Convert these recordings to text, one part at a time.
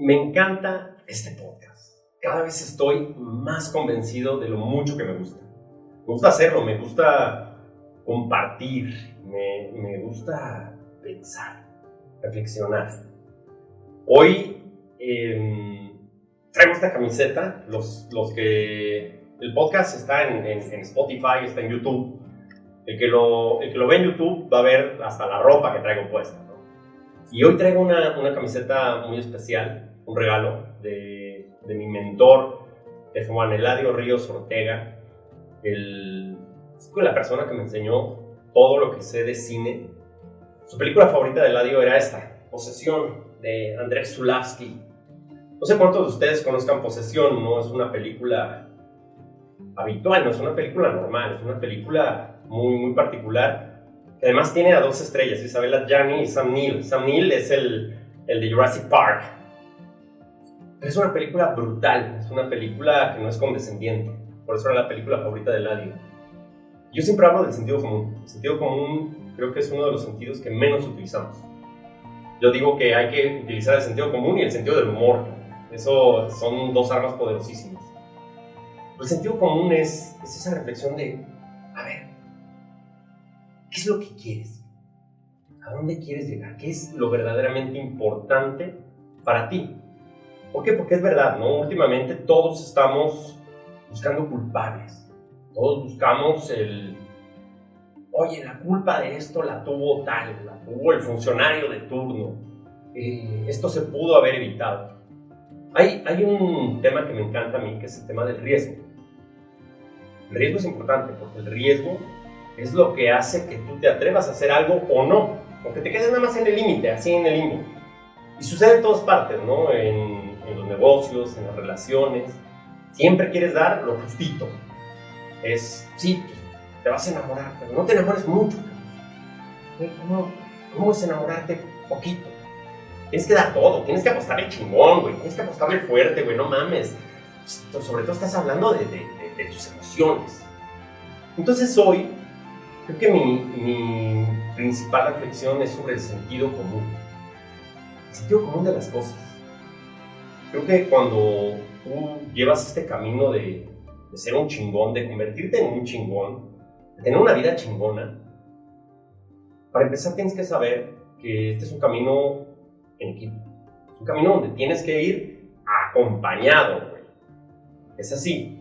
Me encanta este podcast. Cada vez estoy más convencido de lo mucho que me gusta. Me gusta hacerlo, me gusta compartir, me, gusta pensar, reflexionar. Hoy eh, traigo esta camiseta, los, los que... El podcast está en, en, Spotify, está en YouTube. El que, lo, el que lo ve en YouTube va a ver hasta la ropa que traigo puesta. Y hoy traigo una, una camiseta muy especial, un regalo de, de mi mentor, de Juan Eladio Ríos Ortega, el, la persona que me enseñó todo lo que sé de cine. Su película favorita de Eladio era esta, Posesión, de Andrzej Zulawski. No sé cuántos de ustedes conozcan Posesión, no es una película habitual, no es una película normal, es una película muy, muy particular. Además tiene a dos estrellas, Isabella Gianni y Sam Neill. Sam Neill es el, el de Jurassic Park. Es una película brutal, es una película que no es condescendiente. Por eso era la película favorita de Eladio. Yo siempre hablo del sentido común. El sentido común creo que es uno de los sentidos que menos utilizamos. Yo digo que hay que utilizar el sentido común y el sentido del humor. Eso son dos armas poderosísimas. El sentido común es, es esa reflexión de, a ver, ¿qué es lo que quieres? ¿A dónde quieres llegar? ¿Qué es lo verdaderamente importante para ti? ¿Por qué? Porque es verdad, ¿no? Últimamente todos estamos buscando culpables. Todos buscamos el, oye, la culpa de esto la tuvo tal, la tuvo el funcionario de turno. Eh, esto se pudo haber evitado. Hay, hay un tema que me encanta a mí, que es el tema del riesgo. El riesgo es importante porque el riesgo es lo que hace que tú te atrevas a hacer algo o no, o que te quedes nada más en el límite, así en el limbo. Y sucede en todas partes, ¿no? En, en los negocios, en las relaciones. Siempre quieres dar lo justito. Es, sí, pues, te vas a enamorar, pero no te enamores mucho. ¿Cómo, ¿Cómo es enamorarte poquito? Tienes que dar todo, tienes que apostarle chingón, güey. Tienes que apostarle fuerte, güey, no mames. Pues, sobre todo estás hablando de, tus emociones. Entonces hoy, creo que mi, mi principal reflexión es sobre el sentido común. El sentido común de las cosas. Creo que cuando tú llevas este camino de, de ser un chingón, de convertirte en un chingón, de tener una vida chingona, para empezar tienes que saber que este es un camino en equipo. Es un camino donde tienes que ir acompañado, güey. Es así.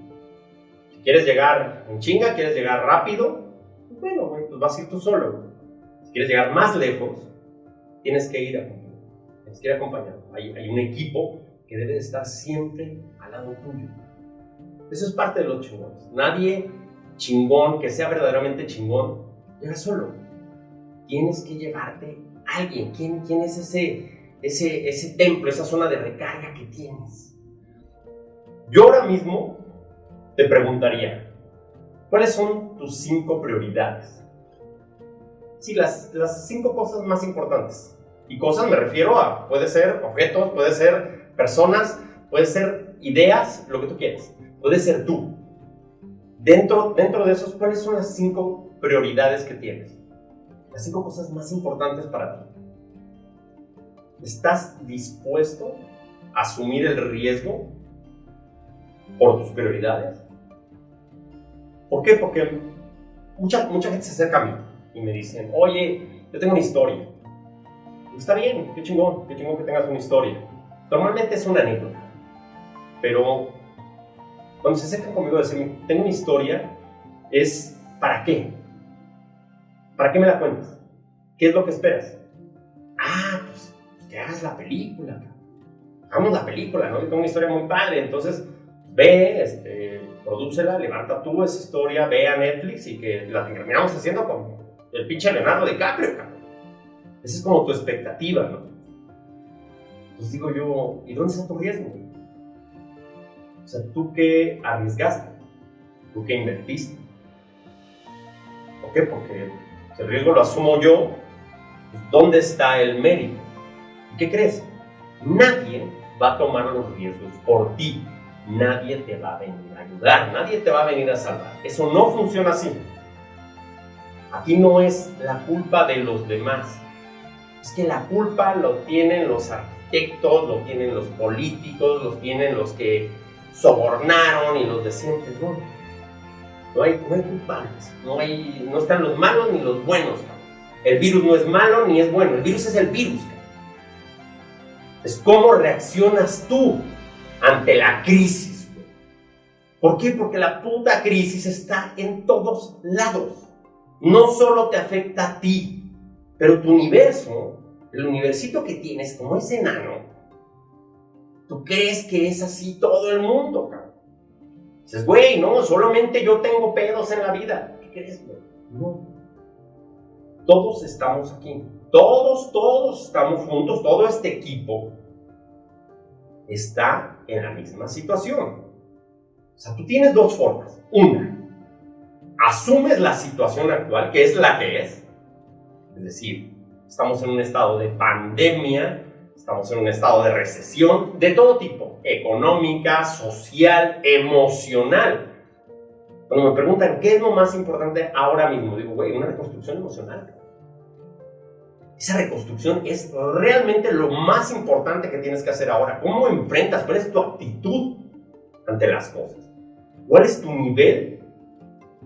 Si quieres llegar en chinga, quieres llegar rápido, pues bueno, güey, pues vas a ir tú solo. Si quieres llegar más lejos, tienes que ir acompañado. Tienes que ir acompañado. Hay, hay un equipo que debe de estar siempre al lado tuyo. Eso es parte de los chingones. Nadie chingón, que sea verdaderamente chingón, llega solo. Tienes que llevarte a alguien. ¿Quién, quién es ese, ese, ese templo, esa zona de recarga que tienes? Yo ahora mismo te preguntaría, ¿cuáles son tus cinco prioridades? Sí, las, las cinco cosas más importantes. Y cosas me refiero a, puede ser objetos, puede ser personas, puede ser ideas, lo que tú quieras. Puede ser tú. Dentro, dentro de esos, ¿cuáles son las cinco prioridades que tienes? Las cinco cosas más importantes para ti. ¿Estás dispuesto a asumir el riesgo por tus prioridades? ¿Por qué? Porque mucha, mucha gente se acerca a mí y me dicen, oye, yo tengo una historia. Está bien, qué chingón, qué chingón que tengas una historia. Normalmente es una anécdota, pero cuando se acercan conmigo a decirme, tengo una historia, es ¿para qué? ¿Para qué me la cuentas? ¿Qué es lo que esperas? Ah, pues que hagas la película. Hagamos la película, ¿no? Yo tengo una historia muy padre, entonces ve, este, prodúcela, levanta tú esa historia, ve a Netflix y que la terminamos haciendo con el pinche Leonardo DiCaprio, cabrón. Esa es como tu expectativa, ¿no? Entonces digo yo, ¿y dónde está tu riesgo? O sea, ¿tú qué arriesgaste? ¿Tú qué invertiste? ¿Por qué? Porque el riesgo lo asumo yo, pues, ¿dónde está el mérito? ¿Y qué crees? Nadie va a tomar los riesgos por ti. Nadie te va a venir a ayudar, nadie te va a venir a salvar. Eso no funciona así. Aquí no es la culpa de los demás. Es que la culpa lo tienen los arquitectos, lo tienen los políticos, los tienen los que sobornaron y los de siempre. No, no hay, no hay culpables, no, hay, no están los malos ni los buenos. El virus no es malo ni es bueno, el virus es el virus. Es cómo reaccionas tú ante la crisis. ¿Por qué? Porque la puta crisis está en todos lados. No solo te afecta a ti, pero tu universo, el universito que tienes como ese enano, tú crees que es así todo el mundo. Dices, güey, no, solamente yo tengo pedos en la vida. ¿Qué crees, güey? No. Todos estamos aquí. Todos, todos estamos juntos. Todo este equipo está en la misma situación. O sea, tú tienes dos formas. Una, asumes la situación actual, que es la que es. Es decir, estamos en un estado de pandemia, estamos en un estado de recesión de todo tipo, económica, social, emocional. Cuando me preguntan qué es lo más importante ahora mismo, digo, güey, una reconstrucción emocional. Esa reconstrucción es realmente lo más importante que tienes que hacer ahora. ¿Cómo enfrentas? ¿Cuál es tu actitud ante las cosas? ¿Cuál es tu nivel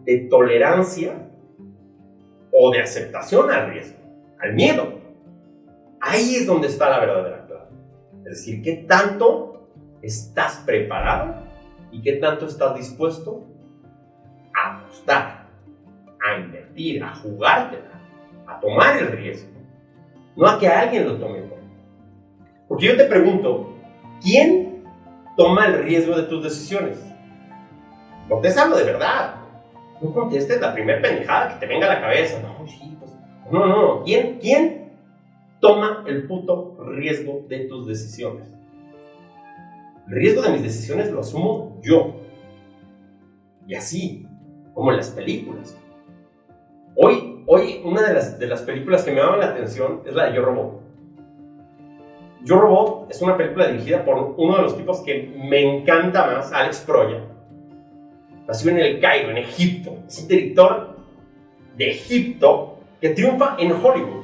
de tolerancia o de aceptación al riesgo, al miedo? Ahí es donde está la verdadera clave. Es decir, ¿qué tanto estás preparado y qué tanto estás dispuesto a apostar, a invertir, a jugártela, a tomar el riesgo? No a que alguien lo tome por Porque yo te pregunto, ¿quién toma el riesgo de tus decisiones? Contestalo de verdad. No contestes la primera pendejada que te venga a la cabeza. No, sí, pues, no, no. ¿Quién, ¿Quién toma el puto riesgo de tus decisiones. El riesgo de mis decisiones lo asumo yo. Y así, como en las películas. Hoy, hoy una de las, de las películas que me llaman la atención es la de Yo Robot. Yo Robot es una película dirigida por uno de los tipos que me encanta más, Alex Proya. Nació en el Cairo, en Egipto. Es un director de Egipto que triunfa en Hollywood.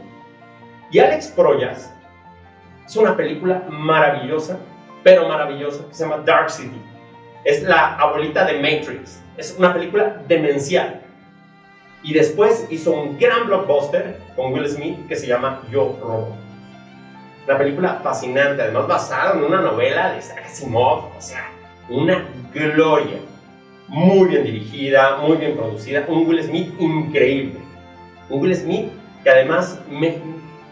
Y Alex Proyas es una película maravillosa, pero maravillosa, que se llama Dark City. Es la abuelita de Matrix. Es una película demencial. Y después hizo un gran blockbuster con Will Smith que se llama Yo Robo. Una película fascinante, además basada en una novela de Isaac Asimov. O sea, una gloria. Muy bien dirigida, muy bien producida. Un Will Smith increíble. Un Will Smith que además me,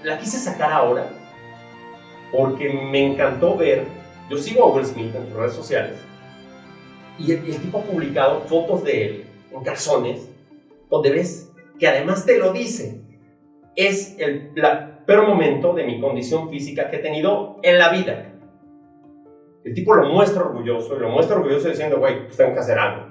la quise sacar ahora porque me encantó ver, yo sigo a Will Smith en sus redes sociales y el, tipo ha publicado fotos de él en calzones donde ves que además te lo dice, es el peor momento de mi condición física que he tenido en la vida. El tipo lo muestra orgulloso y lo muestra orgulloso diciendo, güey, pues tengo que hacer algo.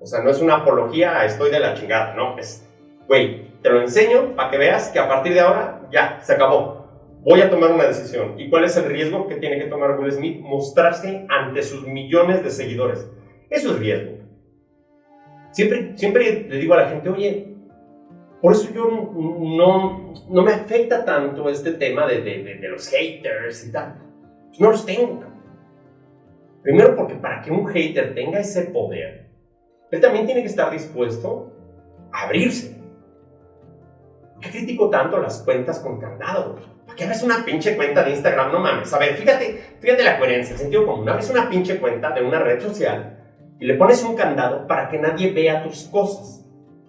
O sea, no es una apología estoy de la chingada, no, es, güey, te lo enseño para que veas que a partir de ahora ya, se acabó. Voy a tomar una decisión. ¿Y cuál es el riesgo que tiene que tomar Will Smith? Mostrarse ante sus millones de seguidores. Eso es riesgo. Siempre, siempre le digo a la gente, oye, por eso yo no, no me afecta tanto este tema de, de, de, los haters y tal. Pues no los tengo. Primero porque para que un hater tenga ese poder, él también tiene que estar dispuesto a abrirse qué critico tanto las cuentas con candado? ¿Para qué abres una pinche cuenta de Instagram? No mames. A ver, fíjate, fíjate la coherencia, el sentido común. Abres una pinche cuenta de una red social y le pones un candado para que nadie vea tus cosas.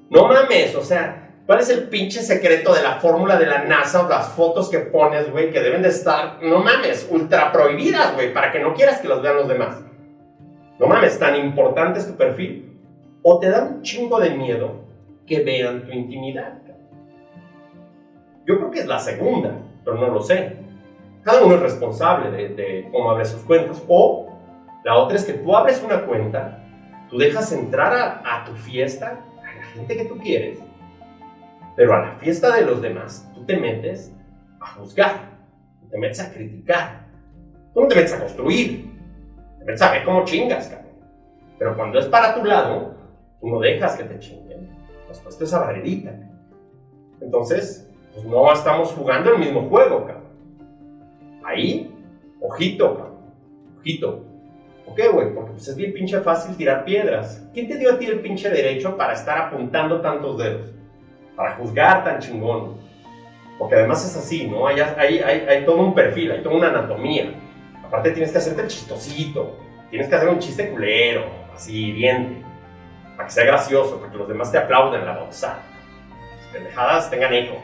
No mames, o sea, ¿cuál es el pinche secreto de la fórmula de la NASA o las fotos que pones, güey, que deben de estar, no mames, ultra prohibidas, güey, para que no quieras que los vean los demás? No mames, tan importante es tu perfil. O te da un chingo de miedo que vean tu intimidad. Yo creo que es la segunda, pero no lo sé. Cada uno es responsable de, cómo abre sus cuentas. O la otra es que tú abres una cuenta, tú dejas entrar a, tu fiesta a la gente que tú quieres, pero a la fiesta de los demás tú te metes a juzgar, te metes a criticar, tú no te metes a construir, te metes a ver cómo chingas, cabrón. Pero cuando es para tu lado, tú no dejas que te chinguen, después te esa barrerita. Entonces, pues no estamos jugando el mismo juego, cabrón. Ahí ojito, ojito. ¿Por qué, güey? Porque pues, es bien pinche fácil tirar piedras. ¿Quién te dio a ti el pinche derecho para estar apuntando tantos dedos? Para juzgar tan chingón. Porque además es así, ¿no? Hay, hay, hay, todo un perfil, hay toda una anatomía. Aparte tienes que hacerte chistosito. Tienes que hacer un chiste culero, así, bien. Para que sea gracioso, para que los demás te aplauden la bolsa. Las pendejadas tengan eco.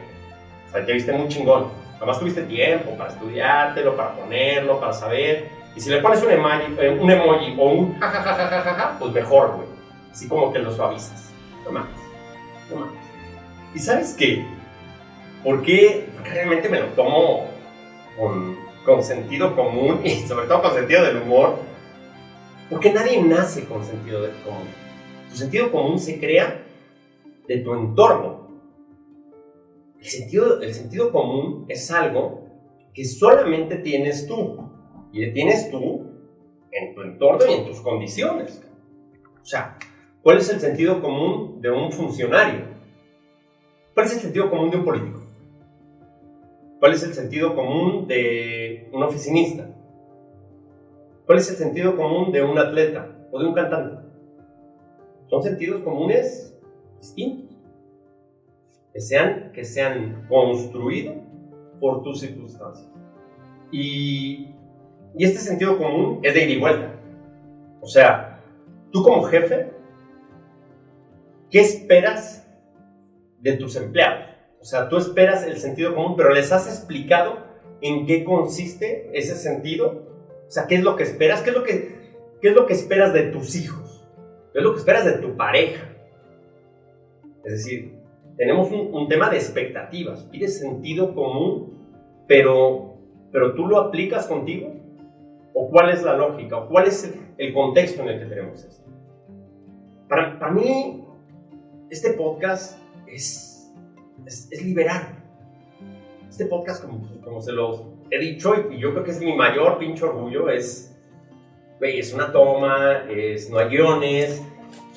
O sea, te viste muy chingón. Además tuviste tiempo para estudiártelo, para ponerlo, para saber. Y si le pones un emoji, eh, un emoji o un jajajajaja, pues mejor, güey. Así como que lo suavizas. No mames. No mames. ¿Y sabes qué? ¿Por qué? Porque realmente me lo tomo con, con sentido común y sobre todo con sentido del humor. Porque nadie nace con sentido del común. Tu sentido común se crea de tu entorno. El sentido, el sentido común es algo que solamente tienes tú. Y tienes tú en tu entorno y en tus condiciones. O sea, ¿cuál es el sentido común de un funcionario? ¿Cuál es el sentido común de un político? ¿Cuál es el sentido común de un oficinista? ¿Cuál es el sentido común de un atleta o de un cantante? Son sentidos comunes distintos, que sean, que sean construidos por tus circunstancias. Y y este sentido común es de ida y vuelta. O sea, tú como jefe, ¿qué esperas de tus empleados? O sea, tú esperas el sentido común, pero les has explicado en qué consiste ese sentido. O sea, ¿qué es lo que esperas? ¿Qué es lo que, qué es lo que esperas de tus hijos? ¿Qué es lo que esperas de tu pareja? Es decir, tenemos un, un tema de expectativas. Pides sentido común, pero, pero tú lo aplicas contigo. ¿O cuál es la lógica? ¿O cuál es el contexto en el que tenemos esto? Para, para mí, este podcast es, es, liberar. Este podcast, como, como se los he dicho, y yo creo que es mi mayor pinche orgullo, es, es una toma, es, no hay guiones,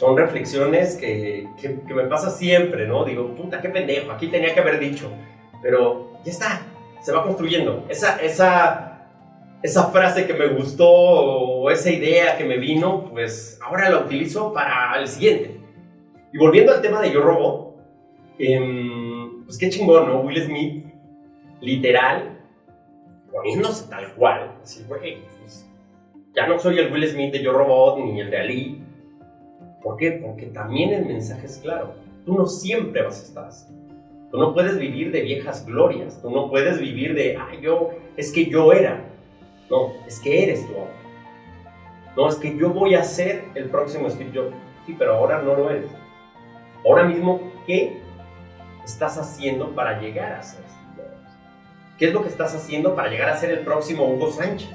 son reflexiones que, que, me pasa siempre, ¿no? Digo, puta, qué pendejo, aquí tenía que haber dicho. Pero ya está, se va construyendo. Esa, esa esa frase que me gustó o esa idea que me vino, pues ahora la utilizo para el siguiente. Y volviendo al tema de Yo Robot, em, pues qué chingón, ¿no? Will Smith, literal, poniéndose tal cual. Así, güey, pues, ya no soy el Will Smith de Yo Robot ni el de Ali. ¿Por qué? Porque también el mensaje es claro. Tú no siempre vas a estar así. Tú no puedes vivir de viejas glorias. Tú no puedes vivir de, ay, yo, es que yo era. No, es que eres tú ahora. No, es que yo voy a ser el próximo Steve Jobs. Sí, pero ahora no lo eres. Ahora mismo, ¿qué estás haciendo para llegar a ser Steve Jobs? ¿Qué es lo que estás haciendo para llegar a ser el próximo Hugo Sánchez?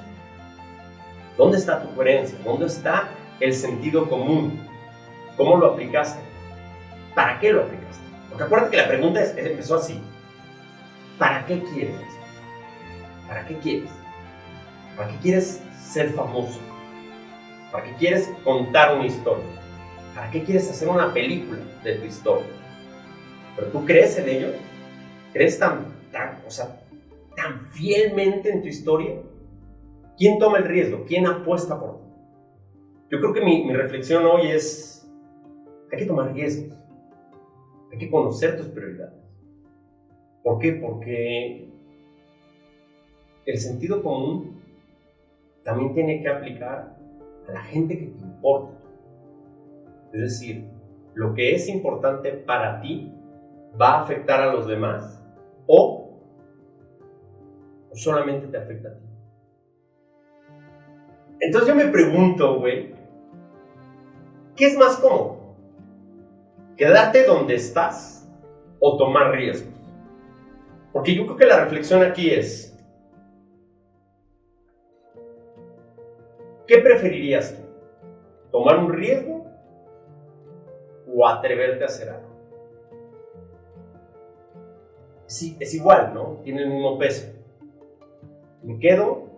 ¿Dónde está tu coherencia? ¿Dónde está el sentido común? ¿Cómo lo aplicaste? ¿Para qué lo aplicaste? Porque acuérdate que la pregunta empezó así. ¿Para qué quieres? ¿Para qué quieres? ¿Para qué quieres ser famoso? ¿Para qué quieres contar una historia? ¿Para qué quieres hacer una película de tu historia? ¿Pero tú crees en ello? ¿Crees tan, tan, o sea, tan fielmente en tu historia? ¿Quién toma el riesgo? ¿Quién apuesta por ti? Yo creo que mi, mi reflexión hoy es, hay que tomar riesgos. Hay que conocer tus prioridades. ¿Por qué? Porque el sentido común también tiene que aplicar a la gente que te importa. Es decir, lo que es importante para ti va a afectar a los demás o, solamente te afecta a ti. Entonces yo me pregunto, güey, ¿qué es más cómodo? ¿Quedarte donde estás o tomar riesgos? Porque yo creo que la reflexión aquí es, ¿Qué preferirías tú? ¿Tomar un riesgo o atreverte a hacer algo? Sí, es igual, ¿no? Tiene el mismo peso. ¿Me quedo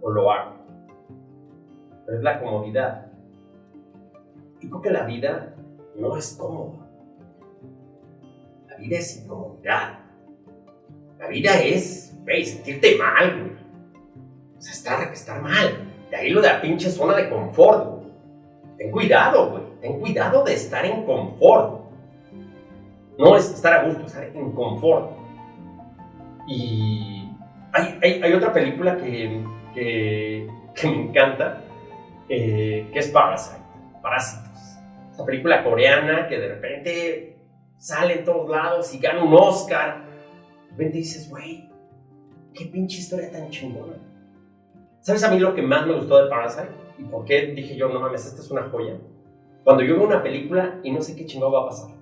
o lo hago? Pero es la comodidad. Yo creo que la vida no es cómoda. La vida es incomodidad. La vida es, sentirte mal, güey o sea, estar, estar mal. De ahí lo de la pinche zona de confort. Ten cuidado, güey. Ten cuidado de estar en confort. No es estar a gusto, estar en confort. Y hay, hay, hay otra película que, que, me encanta, eh, que es Parasite, Parásitos. Esa película coreana que de repente sale en todos lados y gana un Oscar. De repente dices, güey, qué pinche historia tan chingona. ¿Sabes a mí lo que más me gustó de Parasite? ¿Y por qué dije yo, no mames, esta es una joya? Cuando yo veo una película y no sé qué chingado va a pasar.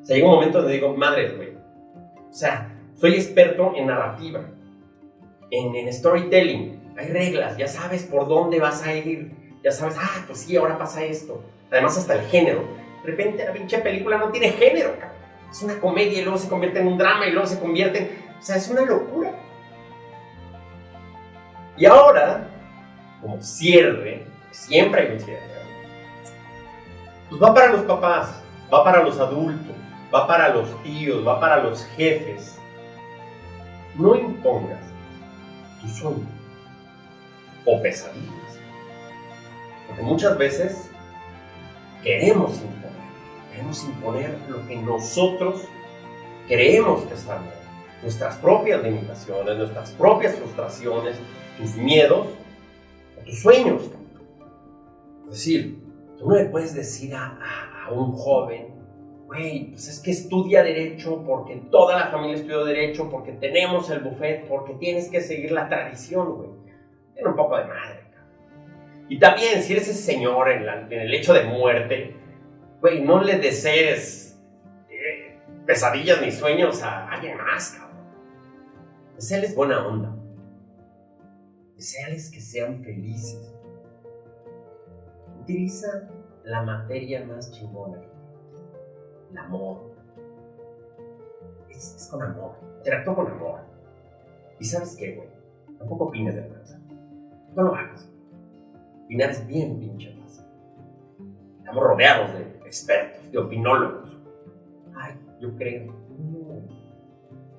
O sea, llega un momento donde digo, madre, güey. O sea, soy experto en narrativa, en, en storytelling. Hay reglas, ya sabes por dónde vas a ir. Ya sabes, ah, pues sí, ahora pasa esto. Además, hasta el género. De repente la pinche película no tiene género, cabrón. Es una comedia y luego se convierte en un drama y luego se convierte en... O sea, es una locura. Y ahora, como cierre, siempre hay un cierre, pues va para los papás, va para los adultos, va para los tíos, va para los jefes. No impongas tu sueño o pesadillas. Porque muchas veces queremos imponer, queremos imponer lo que nosotros creemos que está bien. Nuestras propias limitaciones, nuestras propias frustraciones, tus miedos o tus sueños. Es decir, tú no le puedes decir a, a, a un joven, güey, pues es que estudia derecho porque toda la familia estudió derecho, porque tenemos el buffet, porque tienes que seguir la tradición, güey. Tiene un poco de madre. Y también, si eres ese señor en, el hecho de muerte, güey, no le desees eh, pesadillas ni sueños a alguien más, cabrón. Deseales buena onda. Deseales que sean felices. Utiliza la materia más chingona. El amor. Es, es con amor. Interactúa con amor. Y sabes qué, güey. Tampoco opines de la No lo hagas. Opinar es bien pinche fácil. Estamos rodeados de expertos, de opinólogos. Ay, yo creo. No.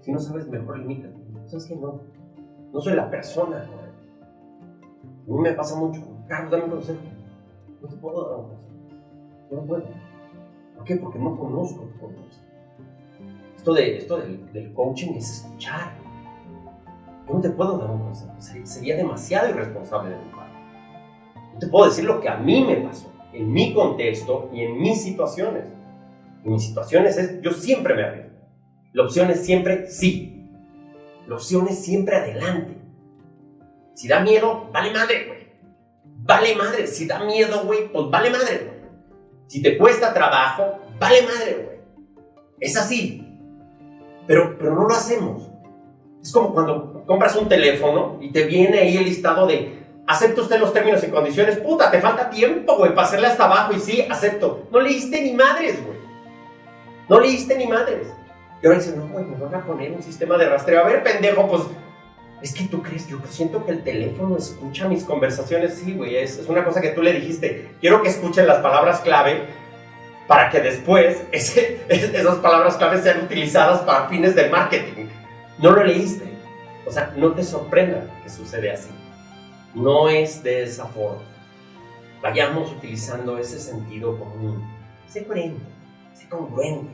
Si no sabes, mejor limítate. ¿Sabes qué? No. No soy la persona, güey. A mí me pasa mucho. Carlos, dame un consejo. No te puedo dar un consejo. No puedo. ¿Por qué? Porque no conozco tu contexto. Esto, de, esto del, del coaching es escuchar. Yo no te puedo dar un consejo. Sería demasiado irresponsable de mi parte. Te puedo decir lo que a mí me pasó, en mi contexto y en mis situaciones. En mis situaciones es, yo siempre me arriesgo. La opción es siempre sí. La opción es siempre adelante. Si da miedo, vale madre, güey. Vale madre. Si da miedo, güey, pues vale madre, güey. Si te cuesta trabajo, vale madre, güey. Es así. Pero, pero no lo hacemos. Es como cuando compras un teléfono y te viene ahí el listado de ¿Acepta usted los términos y condiciones? Puta, te falta tiempo, güey, para hacerle hasta abajo. Y sí, acepto. No leíste ni madres, güey. No leíste ni madres. Y ahora dicen, no, güey, me van a poner un sistema de rastreo. A ver, pendejo, pues. Es que tú crees, yo siento que el teléfono escucha mis conversaciones. Sí, güey, es, es una cosa que tú le dijiste. Quiero que escuchen las palabras clave para que después ese, esas palabras clave sean utilizadas para fines de marketing. No lo leíste. O sea, no te sorprenda que sucede así no es de esa forma. Vayamos utilizando ese sentido común. Sé coherente, sé congruente.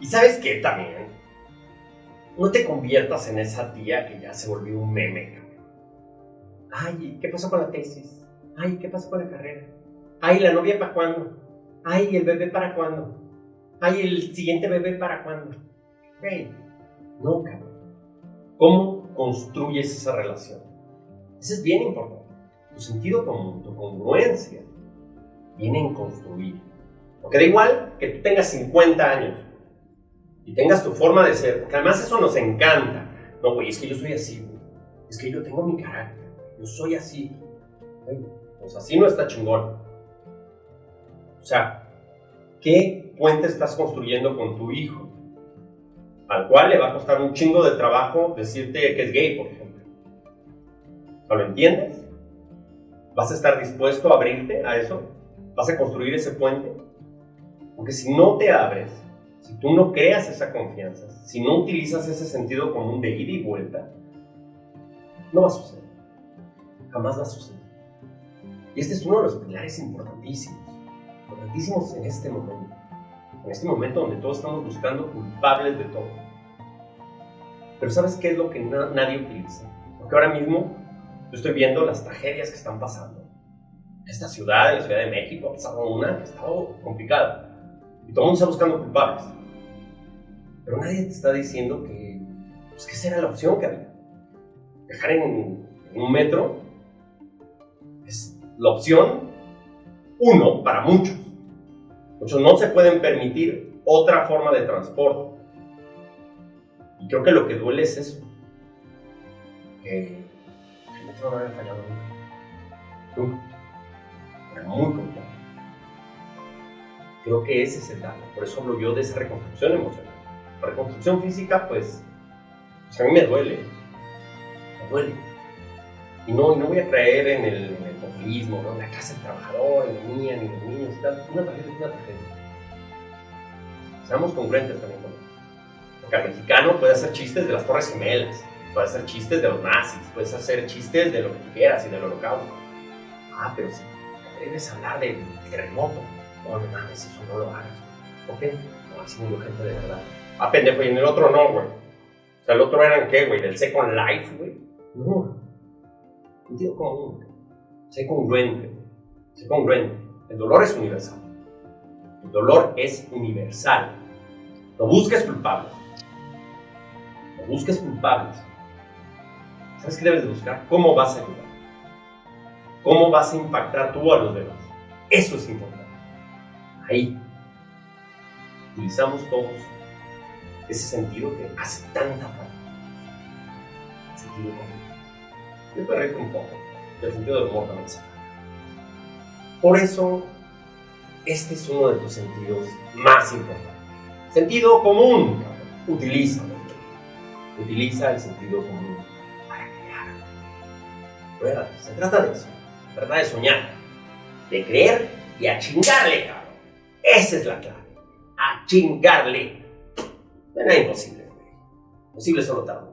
Y sabes qué también, no te conviertas en esa tía que ya se volvió un meme. Ay, ¿qué pasó con la tesis? Ay, ¿qué pasó con la carrera? Ay, ¿la novia para cuándo? Ay, ¿el bebé para cuándo? Ay, ¿el siguiente bebé para cuándo? Hey, no, cabrón. ¿Cómo construyes esa relación? Eso es bien importante tu sentido común, tu congruencia, viene en construir. Porque da igual que tú tengas 50 años y tengas tu forma de ser, porque además eso nos encanta. No, güey, es que yo soy así, güey. Es que yo tengo mi carácter, yo soy así. pues así no está chingón. O sea, ¿qué puente estás construyendo con tu hijo? Al cual le va a costar un chingo de trabajo decirte que es gay, por ejemplo. ¿No lo entiendes? ¿Vas a estar dispuesto a abrirte a eso? ¿Vas a construir ese puente? Porque si no te abres, si tú no creas esa confianza, si no utilizas ese sentido común de ida y vuelta, no va a suceder. jamás va a suceder. Y este es uno de los pilares importantísimos, importantísimos en este momento. En este momento donde todos estamos buscando culpables de todo. Pero ¿sabes qué es lo que nadie utiliza? Porque ahora mismo yo estoy viendo las tragedias que están pasando. Esta ciudad, en la Ciudad de México, ha pasado una que ha estado complicada. Y todo el mundo está buscando culpables. Pero nadie te está diciendo que, pues, que esa era la opción que había. Dejar en, en un metro es la opción uno para muchos. Muchos no se pueden permitir otra forma de transporte. Y creo que lo que duele es eso. Que no haya fallado nunca. Nunca. Era muy complicado. Creo que ese es el dato. Por eso hablo yo de esa reconstrucción emocional. La reconstrucción física, pues, pues a mí me duele. Me duele. Y no, y no voy a creer en el, en el populismo, ¿no? la clase del trabajador, ni la niña, ni los niños, tal. Una tragedia es una tragedia. Seamos congruentes también con. Porque el mexicano puede hacer chistes de las Torres Gemelas, puede hacer chistes de los nazis, puedes hacer chistes de lo que quieras y del holocausto. Ah, pero si debes hablar del terremoto, no, no mames, eso no lo hagas. ¿Por qué? No, así murió gente de verdad. Ah, pendejo, y en el otro no, güey. O sea, el otro eran qué, güey, del Second Life, güey. No. Sentido común. Sé congruente. Sé congruente. El dolor es universal. El dolor es universal. No busques culpables. No busques culpables. ¿Sabes qué debes de buscar? ¿Cómo vas a ayudar? ¿Cómo vas a impactar tú a los demás? Eso es importante. Ahí utilizamos todos ese sentido que hace tanta falta. El sentido común. Yo perrito un poco. El sentido del humor también se Por eso, este es uno de tus sentidos más importantes. Sentido común. Utiliza. Utiliza el sentido común Se trata de eso. Se trata de soñar. De creer y a chingarle, cabrón. Esa es la clave. A chingarle. No es imposible, güey. Imposible solo tanto.